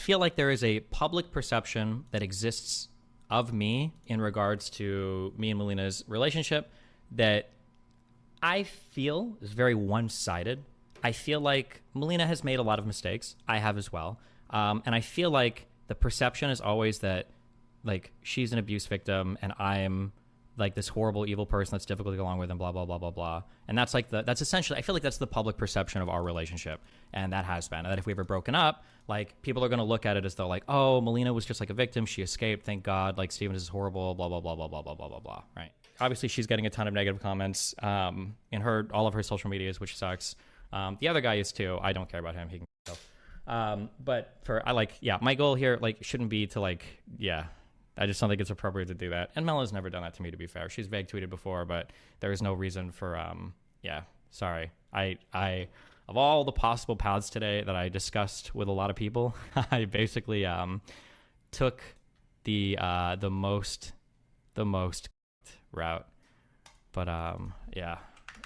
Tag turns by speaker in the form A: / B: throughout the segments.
A: feel like there is a public perception that exists of me in regards to me and Melina's relationship that I feel is very one sided. I feel like Melina has made a lot of mistakes. I have as well. Um, and I feel like the perception is always that like she's an abuse victim and I'm like this horrible evil person that's difficult to get along with and blah blah blah blah blah. And that's like the that's essentially i feel like that's the public perception of our relationship. And that has been and that if we ever broken up like people are going to look at it as though like oh melina was just like a victim. She escaped. Thank god. Like steven is horrible. Blah blah blah blah blah blah blah blah blah. Right. Obviously she's getting a ton of negative comments um, in her all of her social medias which sucks. Um, the other guy is too. I don't care about him. He can um, but for i like yeah my goal here like shouldn't be to like yeah I just don't think it's appropriate to do that. And Melina's never done that to me, to be fair. She's vague tweeted before, but there is no reason for, um, yeah, sorry. I, I, of all the possible paths today that I discussed with a lot of people, I basically um, took the uh, the most the most route. But um, yeah,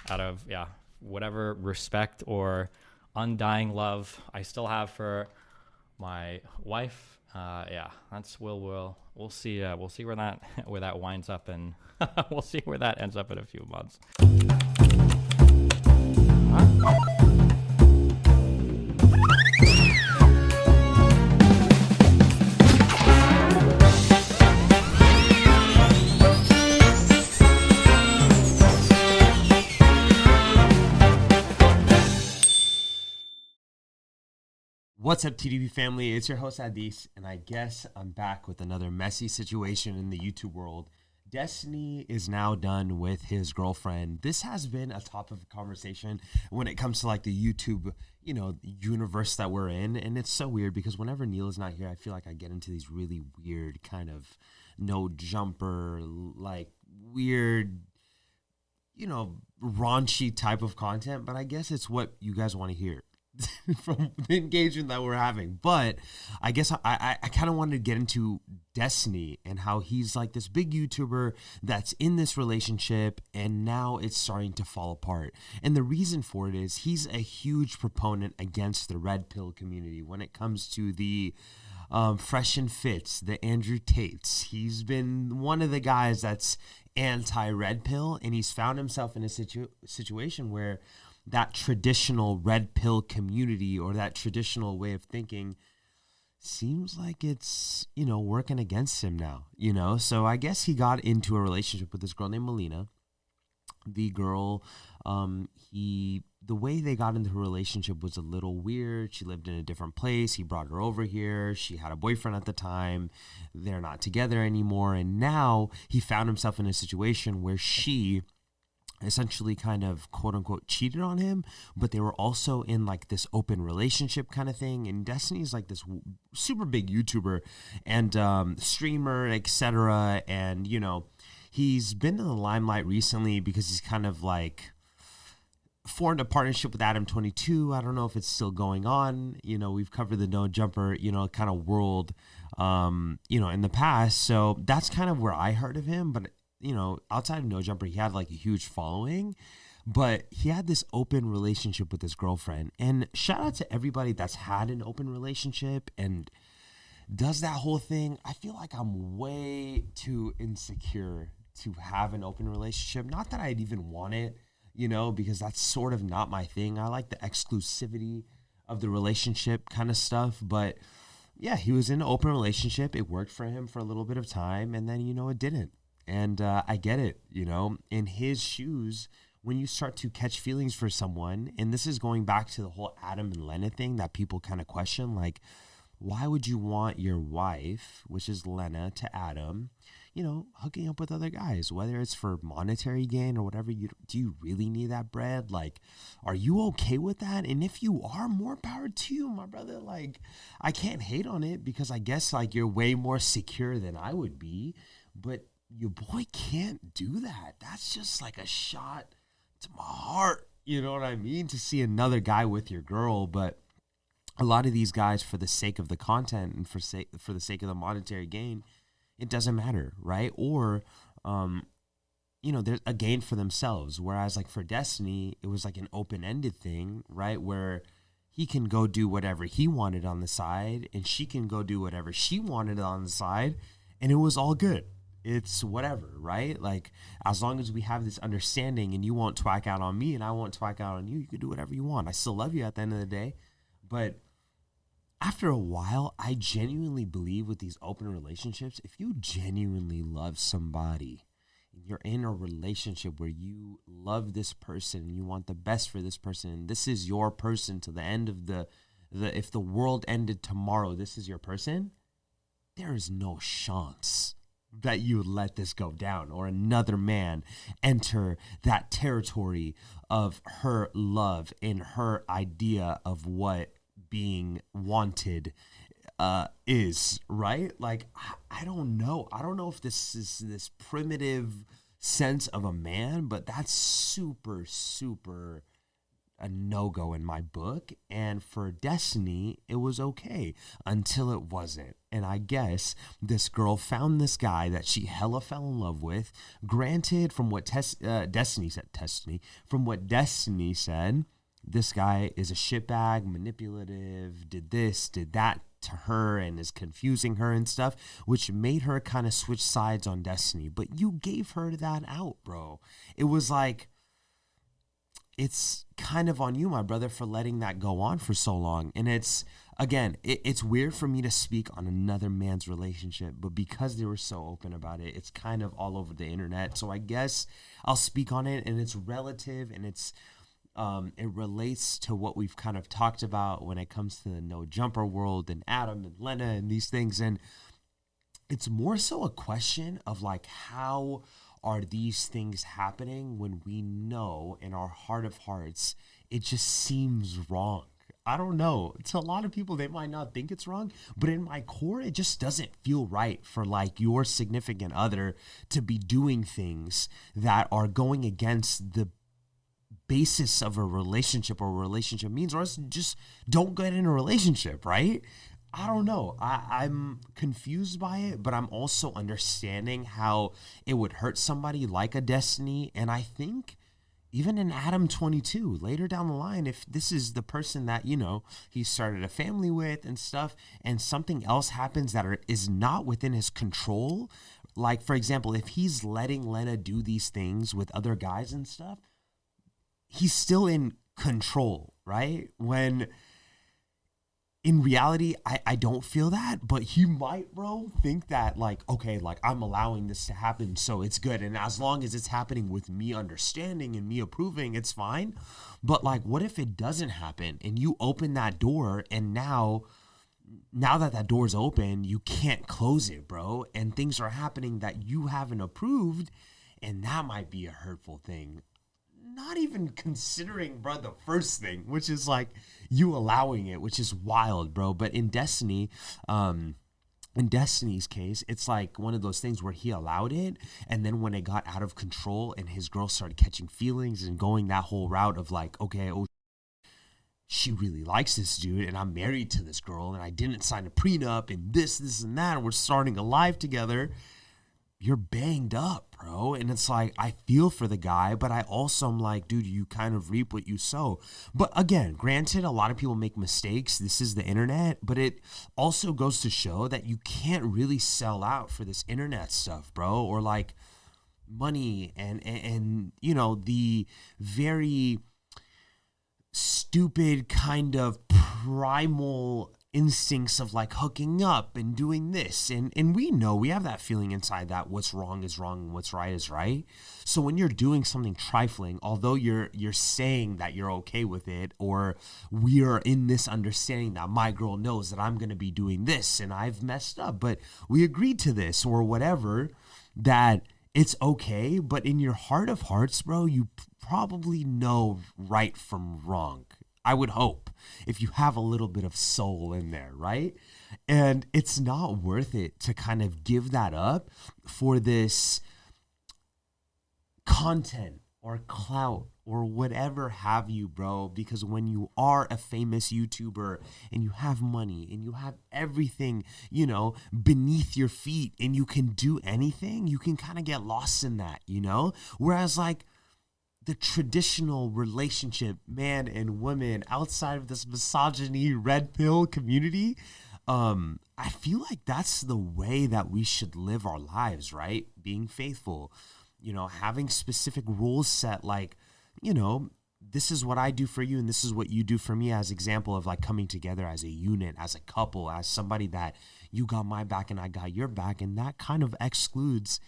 A: out of yeah whatever respect or undying love I still have for my wife, uh, yeah, that's we'll we'll we'll see. Uh, we'll see where that where that winds up, and we'll see where that ends up in a few months.
B: What's up, TDP family? It's your host Adis, and I guess I'm back with another messy situation in the YouTube world. Destiny is now done with his girlfriend. This has been a top of conversation when it comes to like the YouTube, you know, universe that we're in, and it's so weird because whenever Neil is not here, I feel like I get into these really weird kind of no jumper, like weird, you know, raunchy type of content. But I guess it's what you guys want to hear. from the engagement that we're having. But I guess I, I, I kind of wanted to get into Destiny and how he's like this big YouTuber that's in this relationship and now it's starting to fall apart. And the reason for it is he's a huge proponent against the red pill community when it comes to the um, fresh and fits, the Andrew Tates. He's been one of the guys that's anti red pill and he's found himself in a situ- situation where that traditional red pill community or that traditional way of thinking seems like it's you know working against him now you know? So i guess he got into a relationship with this girl named melina. The girl um he the way they got into her relationship was a little weird. She lived in a different place. He brought her over here. She had a boyfriend at the time. They're not together anymore. And now he found himself in a situation where she essentially kind of quote unquote cheated on him, but they were also in like this open relationship kind of thing. And Destiny's like this w- super big YouTuber and um, streamer, etc. And you know, he's been in the limelight recently because he's kind of like formed a partnership with Adam 22. I don't know if it's still going on. You know, we've covered the no jumper, you know, kind of world um, you know, in the past. So that's kind of where I heard of him, but you know, outside of No Jumper, he had like a huge following, but he had this open relationship with his girlfriend. And shout out to everybody that's had an open relationship and does that whole thing. I feel like I'm way too insecure to have an open relationship. Not that I'd even want it, you know, because that's sort of not my thing. I like the exclusivity of the relationship kind of stuff, but yeah, he was in an open relationship. It worked for him for a little bit of time, and then you know it didn't. And uh, I get it, you know, in his shoes, when you start to catch feelings for someone, and this is going back to the whole Adam and Lena thing that people kind of question, like, why would you want your wife, which is Lena, to Adam, you know, hooking up with other guys, whether it's for monetary gain or whatever? You do you really need that bread? Like, are you okay with that? And if you are, more power to you, my brother. Like, I can't hate on it because I guess like you're way more secure than I would be, but your boy can't do that. That's just like a shot to my heart. You know what I mean? To see another guy with your girl, but a lot of these guys, for the sake of the content and for sake for the sake of the monetary gain, it doesn't matter, right? Or, um, you know, there's a gain for themselves. Whereas, like for Destiny, it was like an open ended thing, right? Where he can go do whatever he wanted on the side and she can go do whatever she wanted on the side and it was all good it's whatever right? Like as long as we have this understanding and you won't twack out on me and i won't twack out on you you can do whatever you want. I still love you at the end of the day. But after a while i genuinely believe with these open relationships if you genuinely love somebody and you're in a relationship where you love this person and you want the best for this person and this is your person to the end of the the if the world ended tomorrow this is your person there is no chance that you would let this go down or another man enter that territory of her love and her idea of what being wanted uh, is, right? Like, I, I don't know. I don't know if this is this primitive sense of a man, but that's super, super a no go in my book. And for Destiny, it was okay until it wasn't. And I guess this girl found this guy that she hella fell in love with. Granted, from what Tes- uh, Destiny said, Destiny, from what Destiny said, this guy is a shitbag, manipulative, did this, did that to her and is confusing her and stuff, which made her kind of switch sides on Destiny. But you gave her that out, bro. It was like, it's kind of on you, my brother, for letting that go on for so long. And it's, again, it, it's weird for me to speak on another man's relationship, but because they were so open about it, it's kind of all over the internet. So I guess I'll speak on it, and it's relative and it's um, it relates to what we've kind of talked about when it comes to the no jumper world and Adam and Lena and these things. And it's more so a question of like, how are these things happening when we know in our heart of hearts it just seems wrong? I don't know. To a lot of people, they might not think it's wrong, but in my core, it just doesn't feel right for like your significant other to be doing things that are going against the basis of a relationship or a relationship means, or else just don't get in a relationship, right? I don't know. I, I'm confused by it, but I'm also understanding how it would hurt somebody like a Destiny. And I think even in Adam 22, later down the line, if this is the person that, you know, he started a family with and stuff, and something else happens that are, is not within his control, like, for example, if he's letting Lena do these things with other guys and stuff, he's still in control, right? When in reality, I, I don't feel that, but he might, bro, think that, like, okay, like I'm allowing this to happen, so it's good. And as long as it's happening with me understanding and me approving, it's fine. But, like, what if it doesn't happen and you open that door and now, now that that door's open, you can't close it, bro, and things are happening that you haven't approved, and that might be a hurtful thing not even considering, bro, the first thing, which is like you allowing it, which is wild, bro. But in Destiny, um, in Destiny's case, it's like one of those things where he allowed it, and then when it got out of control and his girl started catching feelings and going that whole route of like, okay, oh, she really likes this dude, and I'm married to this girl, and I didn't sign a prenup, and this, this, and that, and we're starting a life together you're banged up, bro. And it's like, I feel for the guy, but I also am like, dude, you kind of reap what you sow. But again, granted, a lot of people make mistakes. This is the internet, but it also goes to show that you can't really sell out for this internet stuff, bro. Or like money and, and, and you know, the very stupid kind of primal instincts of like hooking up and doing this. And and we know we have that feeling inside that what's wrong is wrong and what's right is right. So when you're doing something trifling although you're you're saying that you're okay with it or we are in this understanding that my girl knows that I'm going to be doing this and I've messed up but we agreed to this or whatever that it's okay. But in your heart of hearts bro you probably know right from wrong I would hope if you have a little bit of soul in there, right? And it's not worth it to kind of give that up for this content or clout or whatever have you, bro. Because when you are a famous YouTuber and you have money and you have everything, you know, beneath your feet and you can do anything, you can kind of get lost in that, you know? Whereas, like, the traditional relationship, man and woman, outside of this misogyny red pill community, um, I feel like that's the way that we should live our lives, right? Being faithful, you know, having specific rules set, like, you know, this is what I do for you and this is what you do for me as example of like coming together as a unit, as a couple, as somebody that you got my back and I got your back and that kind of excludes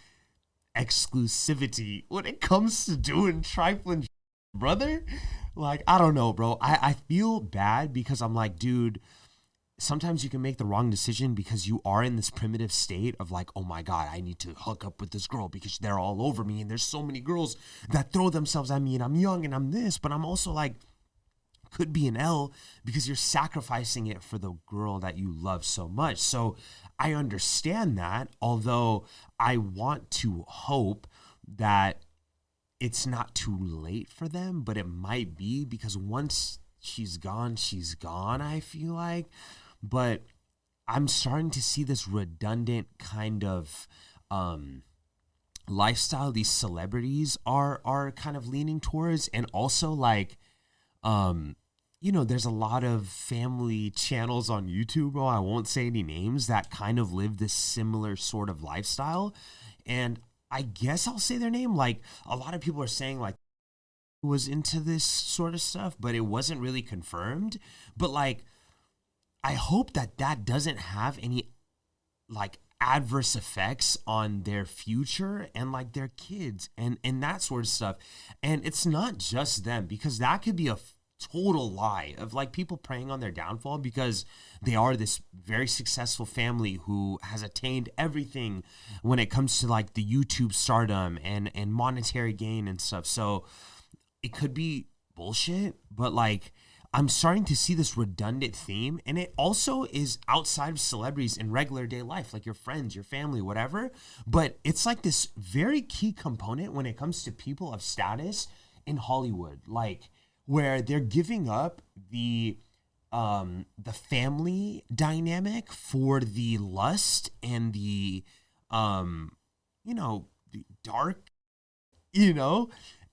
B: exclusivity when it comes to doing trifling brother. Like, I don't know, bro. I, I feel bad because I'm like, dude, sometimes you can make the wrong decision because you are in this primitive state of like, oh my God, I need to hook up with this girl because they're all over me. And there's so many girls that throw themselves at me and I'm young and I'm this, but I'm also like, could be an L because you're sacrificing it for the girl that you love so much. So I understand that, although I want to hope that it's not too late for them, but it might be because once she's gone, she's gone, I feel like. But I'm starting to see this redundant kind of um lifestyle these celebrities are are kind of leaning towards and also like um you know there's a lot of family channels on youtube bro i won't say any names that kind of live this similar sort of lifestyle. And i guess i'll say their name like a lot of people are saying like was into this sort of stuff but it wasn't really confirmed. But like i hope that that doesn't have any like adverse effects on their future and like their kids and and that sort of stuff. And it's not just them because that could be a total lie of like people preying on their downfall because they are this very successful family who has attained everything when it comes to like the YouTube stardom and and monetary gain and stuff. So it could be bullshit, but like I'm starting to see this redundant theme, and it also is outside of celebrities in regular day life, like your friends, your family, whatever. But it's like this very key component when it comes to people of status in Hollywood. Like, where they're giving up the um the family dynamic for the lust and the um you know the dark you know?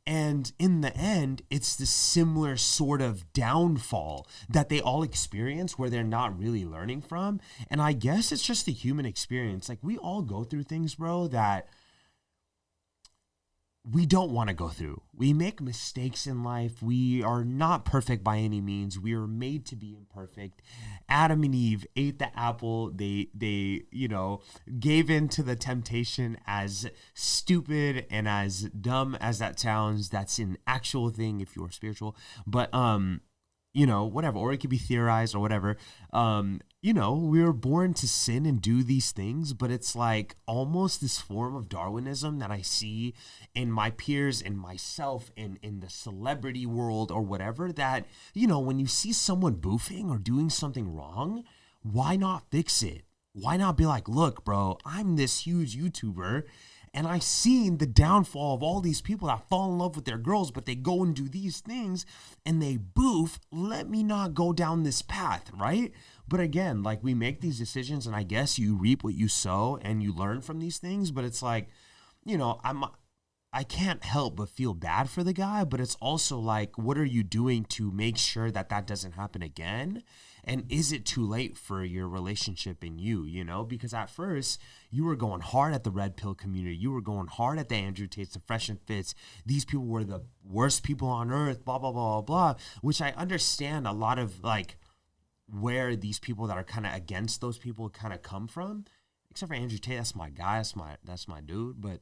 B: And in the end it's the similar sort of downfall that they all experience where they're not really learning from. And i guess it's just the human experience. Like we all go through things bro that we don't want to go through. We make mistakes in life. We are not perfect by any means. We are made to be imperfect. Adam and Eve ate the apple. They they, you know, gave in to the temptation as stupid and as dumb as that sounds. That's an actual thing if you're spiritual. But um you know, whatever, or it could be theorized or whatever. Um, you know, we were born to sin and do these things, but it's like almost this form of Darwinism that I see in my peers in myself and in the celebrity world or whatever. That, you know, when you see someone boofing or doing something wrong, why not fix it? Why not be like, look, bro, I'm this huge YouTuber and I seen the downfall of all these people that fall in love with their girls, but they go and do these things and they boof. Let me not go down this path, right? But again, like we make these decisions, and I guess you reap what you sow and you learn from these things. But it's like, you know, I'm I can't help but feel bad for the guy, but it's also like, what are you doing to make sure that that doesn't happen again? And is it too late for your relationship and you, you know? Because at first, you were going hard at the red pill community. You were going hard at the Andrew Tates, the Fresh and Fits. These people were the worst people on earth, blah, blah, blah, blah, blah, which I understand a lot of like where these people that are kind of against those people kind of come from. Except for Andrew Tate, that's my guy, that's my that's my dude. But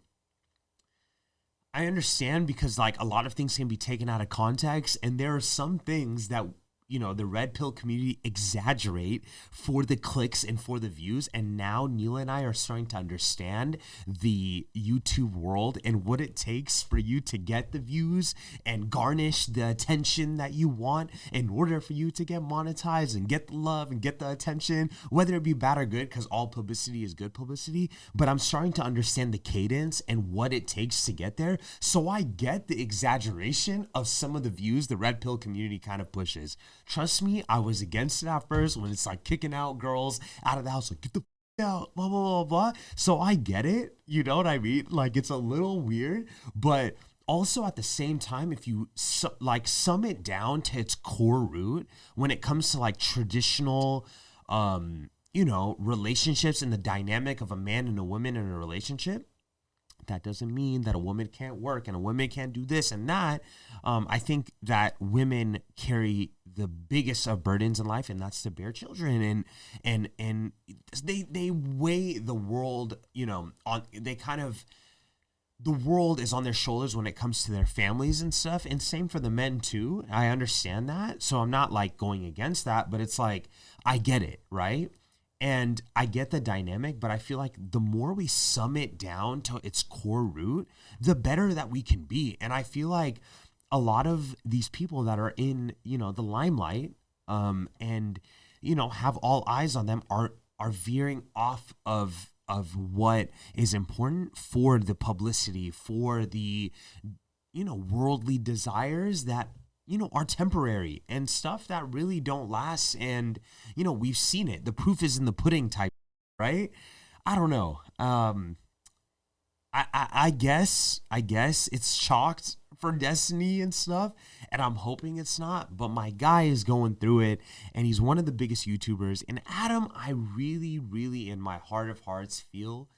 B: I understand because like a lot of things can be taken out of context, and there are some things that you know the red pill community exaggerate for the clicks and for the views. And now neil and i are starting to understand the youtube world and what it takes for you to get the views and garnish the attention that you want in order for you to get monetized and get the love and get the attention whether it be bad or good because all publicity is good publicity. But i'm starting to understand the cadence and what it takes to get there. So i get the exaggeration of some of the views the red pill community kind of pushes Trust me, I was against it at first when it's like kicking out girls out of the house, like get the out, blah blah blah blah. So I get it, you know what I mean? Like it's a little weird, but also at the same time if you su- like sum it down to its core root when it comes to like traditional um you know relationships and the dynamic of a man and a woman in a relationship that doesn't mean that a woman can't work and a woman can't do this and that. Um, I think that women carry the biggest of burdens in life, and that's to bear children, and and and they they weigh the world, you know, on they kind of the world is on their shoulders when it comes to their families and stuff and same for the men too. I understand that. So i'm not like going against that but it's like i get it right and I get the dynamic, but I feel like the more we sum it down to its core root, the better that we can be. And I feel like a lot of these people that are in, you know, the limelight um, and, you know, have all eyes on them are are veering off of of what is important for the publicity, for the you know, worldly desires that you know, are temporary and stuff that really don't last. And, you know, we've seen it. The proof is in the pudding type, right? I don't know. Um, I, I, I guess, I guess it's chalked for destiny and stuff. And I'm hoping it's not, but my guy is going through it and he's one of the biggest YouTubers. And Adam, I really, really, in my heart of hearts, feel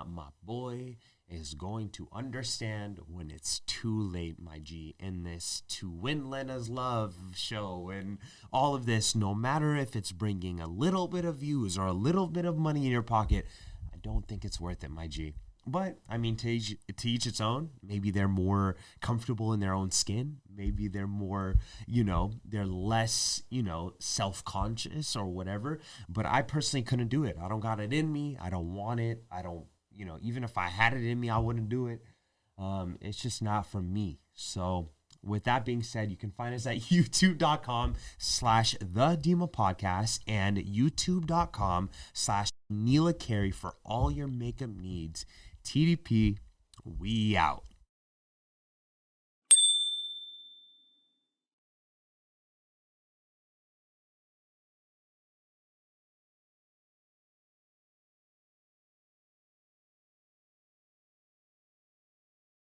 B: Uh, my boy is going to understand when it's too late, my G, in this to win Lena's love show and all of this, no matter if it's bringing a little bit of views or a little bit of money in your pocket, I don't think it's worth it, my G. But I mean, to each, to each its own. Maybe they're more comfortable in their own skin. Maybe they're more, you know, they're less, you know, self conscious or whatever. But I personally couldn't do it. I don't got it in me. I don't want it. I don't you know, even if I had it in me, I wouldn't do it. Um, it's just not for me. So with that being said, you can find us at youtube.com slash the Dimah podcast and youtube.com slash Neela Carey for all your makeup needs. TDP, we out.